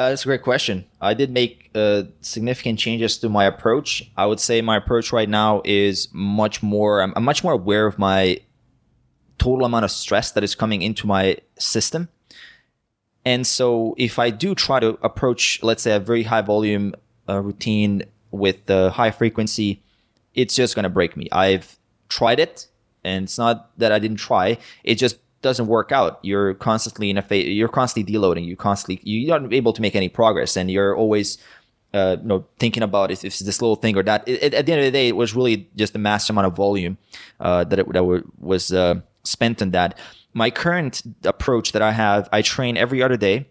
Uh, that's a great question. I did make uh, significant changes to my approach. I would say my approach right now is much more. I'm, I'm much more aware of my total amount of stress that is coming into my system. And so, if I do try to approach, let's say, a very high volume uh, routine with the high frequency, it's just going to break me. I've tried it, and it's not that I didn't try. It just doesn't work out. You're constantly in a phase. You're constantly deloading. You constantly you're not able to make any progress, and you're always uh, you know, thinking about if, if it's this little thing or that. It, it, at the end of the day, it was really just a massive amount of volume uh, that it, that was uh, spent on that. My current approach that I have, I train every other day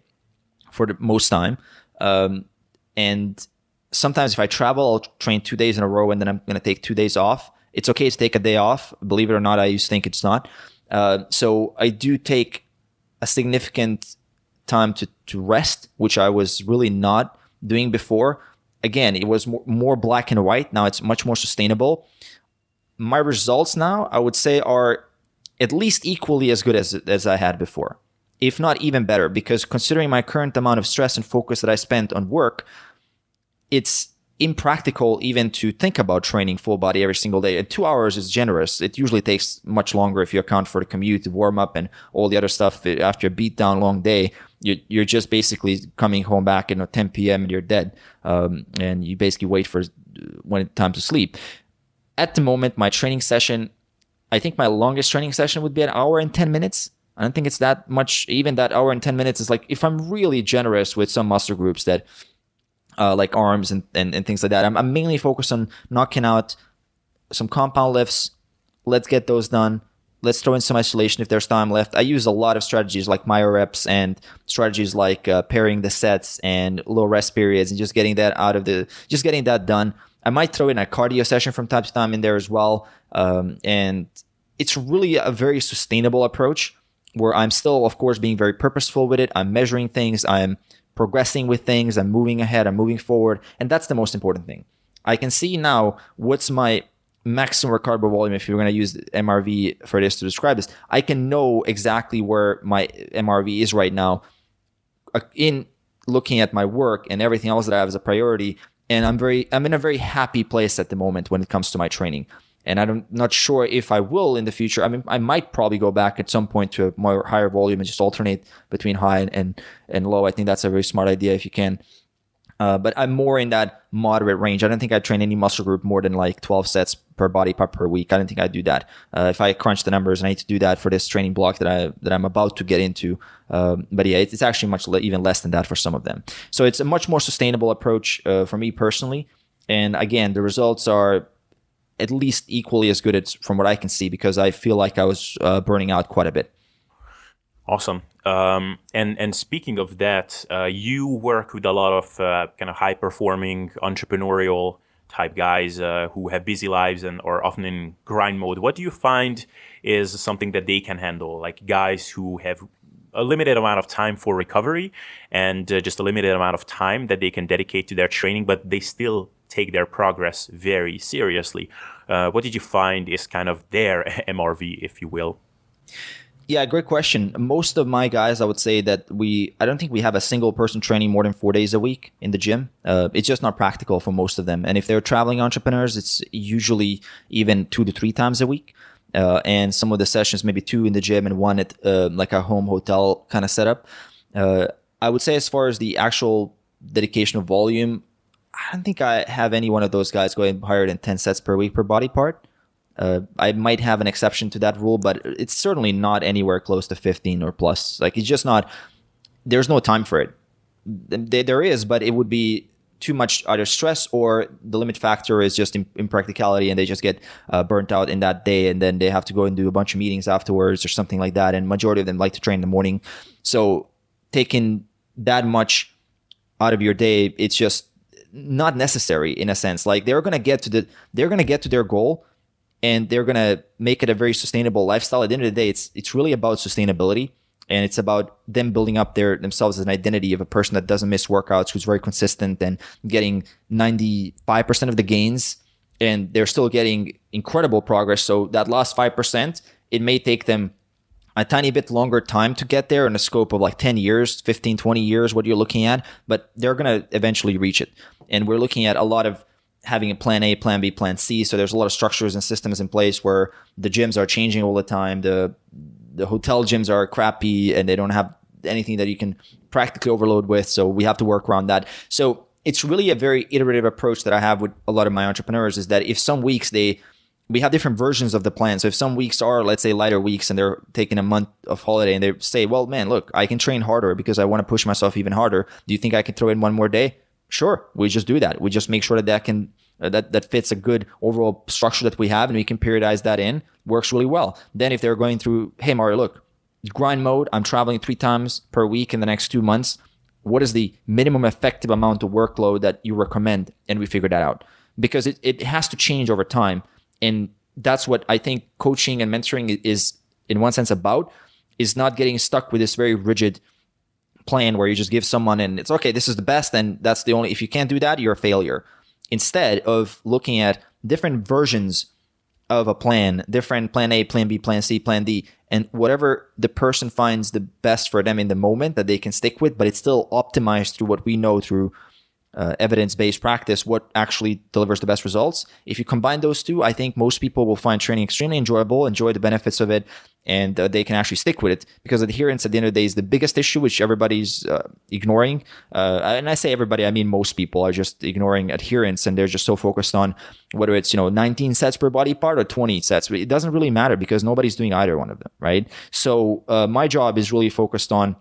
for the most time, um, and sometimes if I travel, I'll train two days in a row, and then I'm going to take two days off. It's okay to take a day off. Believe it or not, I used to think it's not. Uh, so I do take a significant time to to rest, which I was really not doing before. Again, it was more, more black and white. Now it's much more sustainable. My results now, I would say, are at least equally as good as as I had before, if not even better. Because considering my current amount of stress and focus that I spent on work, it's impractical even to think about training full body every single day. And two hours is generous. It usually takes much longer if you account for the commute, the warm up, and all the other stuff after a beat down long day you're, just basically coming home back at you know, 10 p.m. and you're dead. Um, and you basically wait for when it's time to sleep. At the moment, my training session, I think my longest training session would be an hour and 10 minutes. I don't think it's that much. Even that hour and 10 minutes is like, if I'm really generous with some muscle groups that, uh, like arms and, and, and things like that, I'm, I'm mainly focused on knocking out some compound lifts. Let's get those done let's throw in some isolation if there's time left. I use a lot of strategies like myo reps and strategies like uh, pairing the sets and low rest periods and just getting that out of the, just getting that done. I might throw in a cardio session from time to time in there as well. Um, and it's really a very sustainable approach where I'm still, of course, being very purposeful with it. I'm measuring things. I'm progressing with things. I'm moving ahead. I'm moving forward. And that's the most important thing. I can see now what's my maximum recoverable volume, if you're going to use MRV for this to describe this, I can know exactly where my MRV is right now uh, in looking at my work and everything else that I have as a priority. And I'm very, I'm in a very happy place at the moment when it comes to my training. And I'm not sure if I will in the future. I mean, I might probably go back at some point to a more higher volume and just alternate between high and, and and low. I think that's a very smart idea if you can. Uh, but I'm more in that moderate range. I don't think I train any muscle group more than like 12 sets per body part per week. I don't think I do that. Uh, if I crunch the numbers, I need to do that for this training block that I that I'm about to get into. Um, but yeah, it's, actually much le- even less than that for some of them. So it's a much more sustainable approach uh, for me personally. And again, the results are at least equally as good as from what I can see because I feel like I was uh, burning out quite a bit. Awesome. Um, and and speaking of that, uh, you work with a lot of uh, kind of high performing entrepreneurial type guys uh, who have busy lives and are often in grind mode. What do you find is something that they can handle? Like guys who have a limited amount of time for recovery and uh, just a limited amount of time that they can dedicate to their training, but they still take their progress very seriously. Uh, what did you find is kind of their MRV, if you will? Yeah, great question. Most of my guys, I would say that we, I don't think we have a single person training more than four days a week in the gym. Uh, it's just not practical for most of them. And if they're traveling entrepreneurs, it's usually even two to three times a week. Uh, and some of the sessions, maybe two in the gym and one at uh, like a home hotel kind of setup. Uh, I would say, as far as the actual dedication of volume, I don't think I have any one of those guys going higher than 10 sets per week per body part. Uh, I might have an exception to that rule, but it's certainly not anywhere close to 15 or plus. Like it's just not. There's no time for it. There is, but it would be too much either stress or the limit factor is just impracticality and they just get uh, burnt out in that day and then they have to go and do a bunch of meetings afterwards or something like that and majority of them like to train in the morning so taking that much out of your day it's just not necessary in a sense like they're to get to the they're to get to their goal and they're to make it a very sustainable lifestyle. At the end of the day, it's it's really about sustainability and it's about them building up their themselves as an identity of a person that doesn't miss workouts, who's very consistent and getting 95% of the gains and they're still getting incredible progress. So that last 5%, it may take them a tiny bit longer time to get there in a scope of like 10 years, 15, 20 years, what you're looking at, but they're going to eventually reach it. And we're looking at a lot of having a plan A, plan B, plan C. So there's a lot of structures and systems in place where the gyms are changing all the time. The the hotel gyms are crappy and they don't have anything that you can practically overload with. So we have to work around that. So it's really a very iterative approach that I have with a lot of my entrepreneurs is that if some weeks they we have different versions of the plan. So if some weeks are, let's say, lighter weeks and they're taking a month of holiday and they say, well, man, look, I can train harder because I want to push myself even harder. Do you think I can throw in one more day? Sure. We just do that. We just make sure that that can, uh, that, that fits a good overall structure that we have and we can periodize that in. Works really well. Then if they're going through, hey, Mario, look, grind mode, I'm traveling three times per week in the next two months. What is the minimum effective amount of workload that you recommend? And we figure that out because it, it has to change over time and that's what I think coaching and mentoring is in one sense about is not getting stuck with this very rigid plan where you just give someone and it's okay this is the best and that's the only if you can't do that you're a failure. Instead of looking at different versions of a plan different plan a plan b plan c plan d and whatever the person finds the best for them in the moment that they can stick with but it's still optimized through what we know through uh, evidence-based practice what actually delivers the best results. If you combine those two i think most people will find training extremely enjoyable enjoy the benefits of it and uh, they can actually stick with it. Because adherence at the end of the day is the biggest issue which everybody's uh, ignoring. Uh, and i say everybody i mean most people are just ignoring adherence and they're just so focused on whether it's you know 19 sets per body part or 20 sets. It doesn't really matter because nobody's doing either one of them right? So uh, my job is really focused on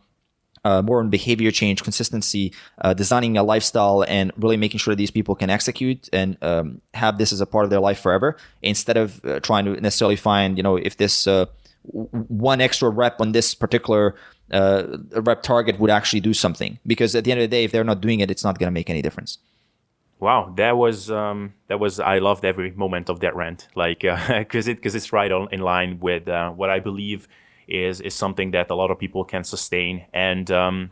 uh, more on behavior change, consistency, uh, designing a lifestyle, and really making sure these people can execute and um, have this as a part of their life forever, instead of uh, trying to necessarily find, you know, if this uh, one extra rep on this particular uh, rep target would actually do something. Because at the end of the day, if they're not doing it, it's not going to make any difference. Wow, that was um, that was I loved every moment of that rant, like because it because it's right on in line with what I believe is is something that a lot of people can sustain, and um,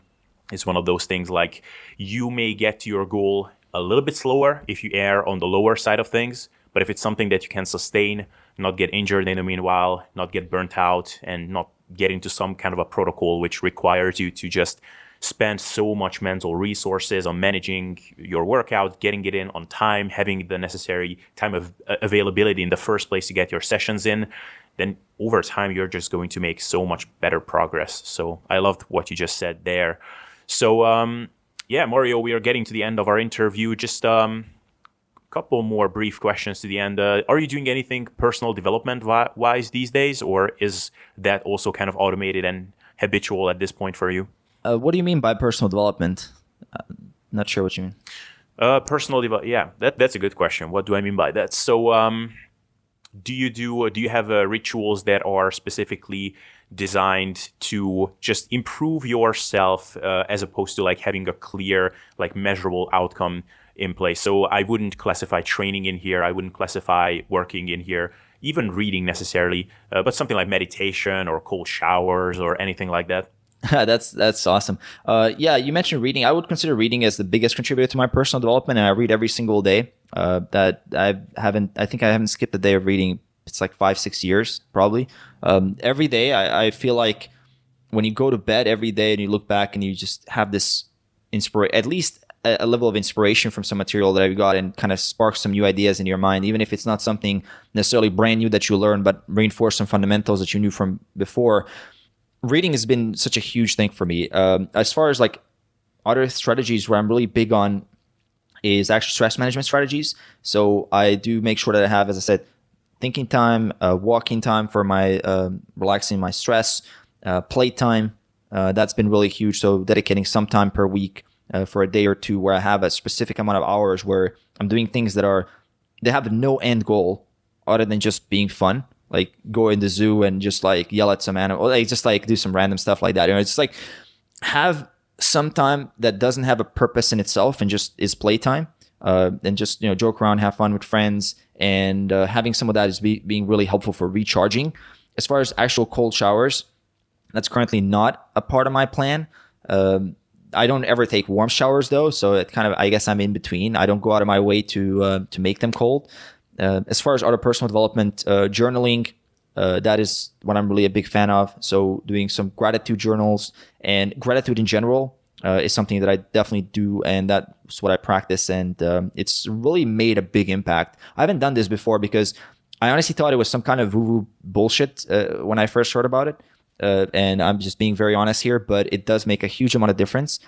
it's one of those things like you may get to your goal a little bit slower if you err on the lower side of things, but if it's something that you can sustain, not get injured in the meanwhile, not get burnt out, and not get into some kind of a protocol which requires you to just spend so much mental resources on managing your workout, getting it in on time, having the necessary time of uh, availability in the first place to get your sessions in, then over time you're just going to make so much better progress. So I loved what you just said there. So um, yeah, Mario, we are getting to the end of our interview. Just um, a couple more brief questions to the end. Uh, are you doing anything personal development wise these days, or is that also kind of automated and habitual at this point for you? Uh, what do you mean by personal development? Uh, not sure what you mean. Uh, personal development. Yeah, that, that's a good question. What do I mean by that? So, um, do you do uh, do you have uh, rituals that are specifically designed to just improve yourself uh, as opposed to like having a clear like measurable outcome in place? So i wouldn't classify training in here. I wouldn't classify working in here even reading necessarily uh, but something like meditation or cold showers or anything like that that's that's awesome. Uh, yeah, you mentioned reading. I would consider reading as the biggest contributor to my personal development, and I read every single day. Uh, that I haven't. I think I haven't skipped a day of reading. It's like five, six years probably. Um, every day, I, I feel like when you go to bed every day and you look back and you just have this inspiration, at least a, a level of inspiration from some material that I've got and kind of sparks some new ideas in your mind, even if it's not something necessarily brand new that you learn, but reinforce some fundamentals that you knew from before reading has been such a huge thing for me. Um, as far as like other strategies where I'm really big on is actually stress management strategies. So I do make sure that I have, as I said, thinking time, uh, walking time for my uh, relaxing my stress, uh, play time. Uh, that's been really huge. So dedicating some time per week uh, for a day or two where I have a specific amount of hours where I'm doing things that are they have no end goal other than just being fun like go in the zoo and just like yell at some animal, like just like do some random stuff like that. You know, it's like have some time that doesn't have a purpose in itself and just is playtime. Uh, and just you know joke around, have fun with friends, and uh, having some of that is be, being really helpful for recharging. As far as actual cold showers, that's currently not a part of my plan. Um, I don't ever take warm showers though, so it kind of I guess I'm in between. I don't go out of my way to uh, to make them cold. Uh, as far as other personal development, uh, journaling, uh, that is what I'm really a big fan of. So doing some gratitude journals and gratitude in general uh, is something that I definitely do, and that's what I practice. And um, it's really made a big impact. I haven't done this before because I honestly thought it was some kind of woo-woo bullshit uh, when I first heard about it. Uh, and I'm just being very honest here, but it does make a huge amount of difference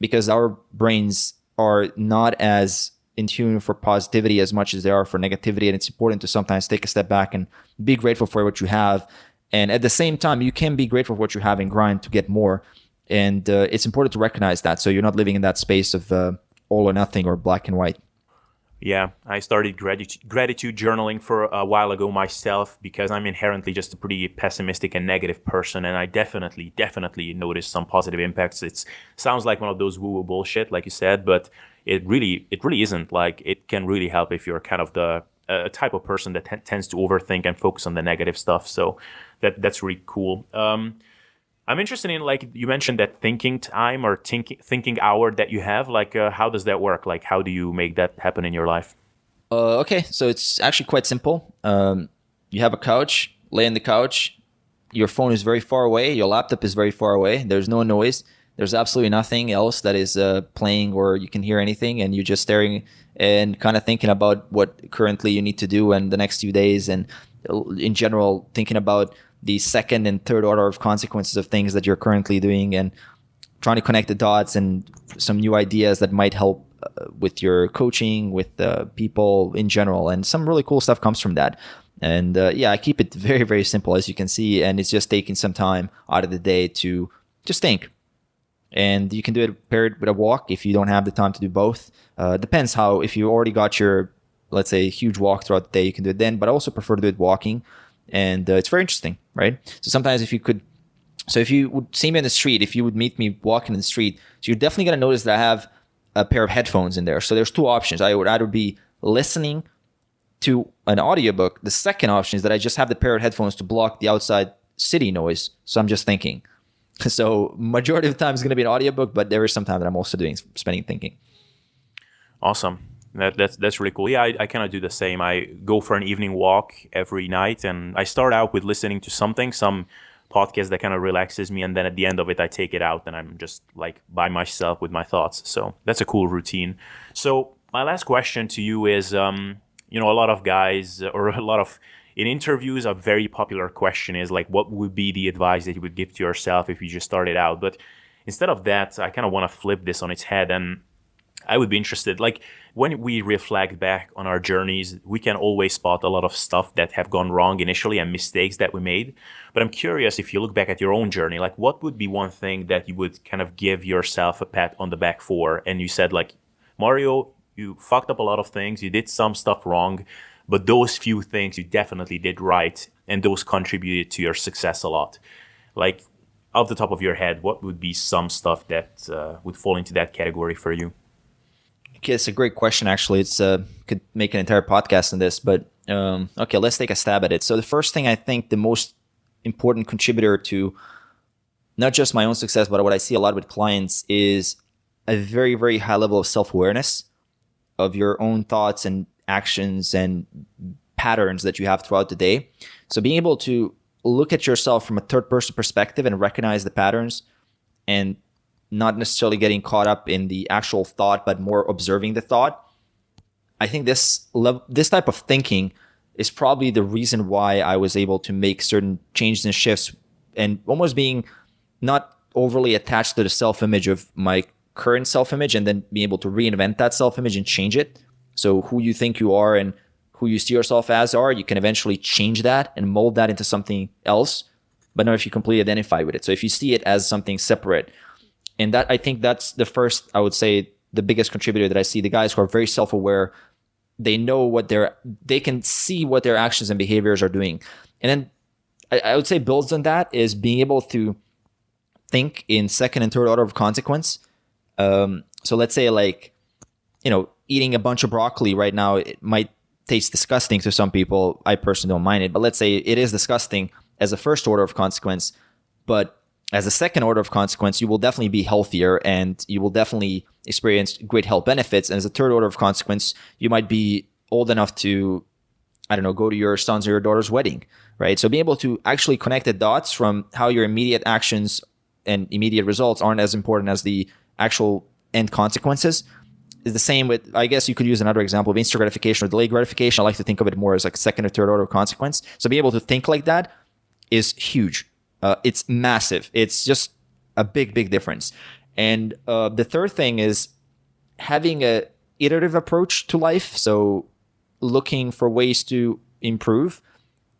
because our brains are not as in tune for positivity as much as they are for negativity. And it's important to sometimes take a step back and be grateful for what you have. And at the same time, you can be grateful for what you have and grind to get more. And uh, it's important to recognize that. So you're not living in that space of uh, all or nothing or black and white. Yeah, I started gratitude, gratitude journaling for a while ago myself because I'm inherently just a pretty pessimistic and negative person, and I definitely, definitely noticed some positive impacts. It sounds like one of those woo-woo bullshit, like you said, but it really, it really isn't. Like it can really help if you're kind of the uh, type of person that t- tends to overthink and focus on the negative stuff. So that that's really cool. Um, I'm interested in like you mentioned that thinking time or thinking thinking hour that you have. Like, uh, how does that work? Like, how do you make that happen in your life? Uh, okay, so it's actually quite simple. Um, you have a couch, lay on the couch. Your phone is very far away. Your laptop is very far away. There's no noise. There's absolutely nothing else that is uh, playing or you can hear anything, and you're just staring and kind of thinking about what currently you need to do in the next few days, and uh, in general thinking about the second and third order of consequences of things that you're currently doing and trying to connect the dots and some new ideas that might help uh, with your coaching with uh, people in general. And some really cool stuff comes from that. And uh, yeah i keep it very very simple as you can see and it's just taking some time out of the day to just think and you can do it paired with a walk if you don't have the time to do both uh, depends how if you already got your let's say huge walk throughout the day you can do it then but i also prefer to do it walking and uh, it's very interesting, right? So sometimes if you could, so if you would see me in the street, if you would meet me walking in the street, so you're definitely gonna notice that I have a pair of headphones in there. So there's two options. I would either be listening to an audiobook. The second option is that I just have the pair of headphones to block the outside city noise. So I'm just thinking. So majority of the time is going to be an audiobook, but there is some time that I'm also doing spending thinking. Awesome. That, that's that's really cool. Yeah, I, I kind of do the same. I go for an evening walk every night, and I start out with listening to something, some podcast that kind of relaxes me, and then at the end of it, I take it out, and I'm just like by myself with my thoughts. So that's a cool routine. So my last question to you is, um, you know, a lot of guys or a lot of in interviews, a very popular question is like, what would be the advice that you would give to yourself if you just started out? But instead of that, I kind of want to flip this on its head and I would be interested. Like when we reflect back on our journeys, we can always spot a lot of stuff that have gone wrong initially and mistakes that we made. But I'm curious if you look back at your own journey, like what would be one thing that you would kind of give yourself a pat on the back for? And you said like, Mario, you fucked up a lot of things. You did some stuff wrong, but those few things you definitely did right. And those contributed to your success a lot. Like off the top of your head, what would be some stuff that uh, would fall into that category for you? Okay, it's a great question. Actually, it's uh, could make an entire podcast on this, but um, okay, let's take a stab at it. So the first thing I think the most important contributor to not just my own success, but what I see a lot with clients is a very, very high level of self awareness of your own thoughts and actions and patterns that you have throughout the day. So being able to look at yourself from a third person perspective and recognize the patterns and not necessarily getting caught up in the actual thought, but more observing the thought. I think this this type of thinking is probably the reason why I was able to make certain changes and shifts and almost being not overly attached to the self image of my current self image and then being able to reinvent that self image and change it. So who you think you are and who you see yourself as are, you can eventually change that and mold that into something else, but not if you completely identify with it. So if you see it as something separate and that I think that's the first I would say the biggest contributor that I see. The guys who are very self-aware they know what they're they can see what their actions and behaviors are doing. And then I, I would say builds on that is being able to think in second and third order of consequence. Um, so let's say like you know eating a bunch of broccoli right now it might taste disgusting to some people i personally don't mind it but let's say it is disgusting as a first order of consequence but as a second order of consequence, you will definitely be healthier and you will definitely experience great health benefits. And as a third order of consequence, you might be old enough to, I don't know, go to your son's or your daughter's wedding, right? So being able to actually connect the dots from how your immediate actions and immediate results aren't as important as the actual end consequences is the same with, I guess you could use another example of instant gratification or delayed gratification. I like to think of it more as like second or third order consequence. So being able to think like that is huge uh, it's massive. It's just a big, big difference. And uh, the third thing is having a iterative approach to life. So looking for ways to improve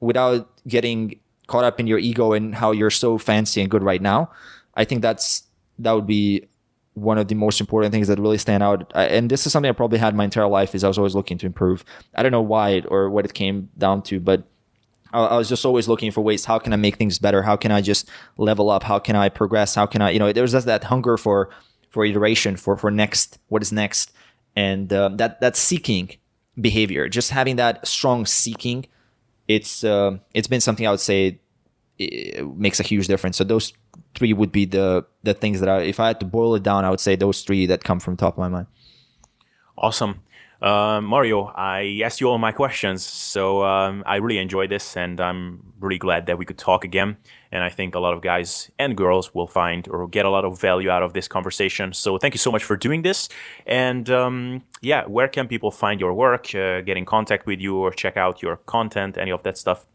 without getting caught up in your ego and how you're so fancy and good right now. I think that's that would be one of the most important things that really stand out. And this is something I probably had my entire life is I was always looking to improve. I don't know why it, or what it came down to, but I was just always looking for ways. How can I make things better? How can I just level up? How can I progress? How can I, you know, there's just that hunger for for iteration, for for next, what is next, and um, that that seeking behavior, just having that strong seeking. It's uh, it's been something I would say makes a huge difference. So those three would be the the things that I, if I had to boil it down, I would say those three that come from top of my mind. Awesome. Uh, Mario, I asked you all my questions, so um, I really enjoyed this, and I'm really glad that we could talk again. And I think a lot of guys and girls will find or get a lot of value out of this conversation. So thank you so much for doing this. And um, yeah, where can people find your work, uh, get in contact with you, or check out your content, any of that stuff?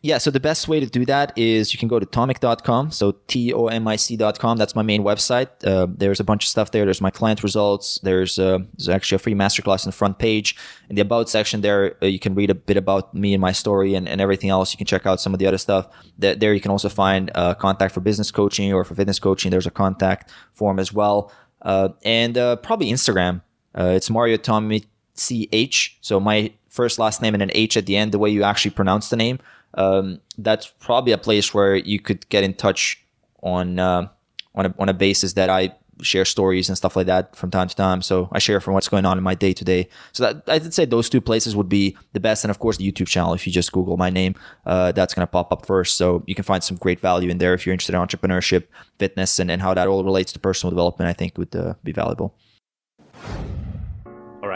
Yeah, so the best way to do that is you can go to tomic.com. So T O M I C.com. That's my main website. Uh, there's a bunch of stuff there. There's my client results. There's, uh, there's actually a free masterclass in the front page. In the About section there, uh, you can read a bit about me and my story and, and everything else. You can check out some of the other stuff. There you can also find uh, contact for business coaching or for fitness coaching. There's a contact form as well. Uh, and uh, probably Instagram. it's Mario Tomic CH. So my first last name and an H at the end, the way you actually pronounce the name um, that's probably a place where you could get in touch on uh, on a on a basis that I share stories and stuff like that from time to time. So I share from what's going on in my day to day. So that I'd say those two places would be the best, and of course the YouTube channel. If you just Google my name, uh, that's gonna pop up first. So you can find some great value in there if you're interested in entrepreneurship, fitness, and, and how that all relates to personal development. I think would uh, be valuable.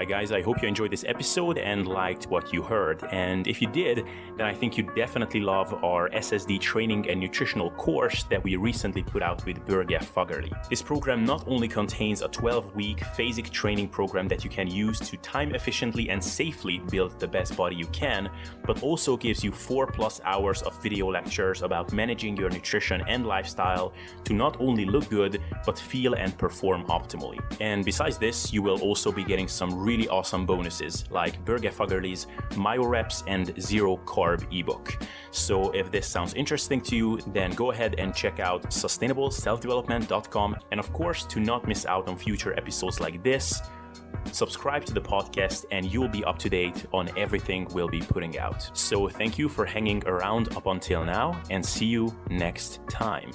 Alright, guys, I hope you enjoyed this episode and liked what you heard. And if you did, then I think you definitely love our SSD training and nutritional course that we recently put out with Børge Fagerli. This program not only contains a 12 week phasic training program that you can use to time efficiently and safely build the best body you can, but also gives you 4 plus hours of video lectures about managing your nutrition and lifestyle to not only look good, but feel and perform optimally. And besides this, you will also be getting some really awesome bonuses like Børge Fagerli's MyoReps and Zero Carb ebook. So if this sounds interesting to you, then go ahead and check out sustainableselfdevelopment.com. And of course, to not miss out on future episodes like this, subscribe to the podcast and you'll be up to date on everything we'll be putting out. So thank you for hanging around up until now and see you next time.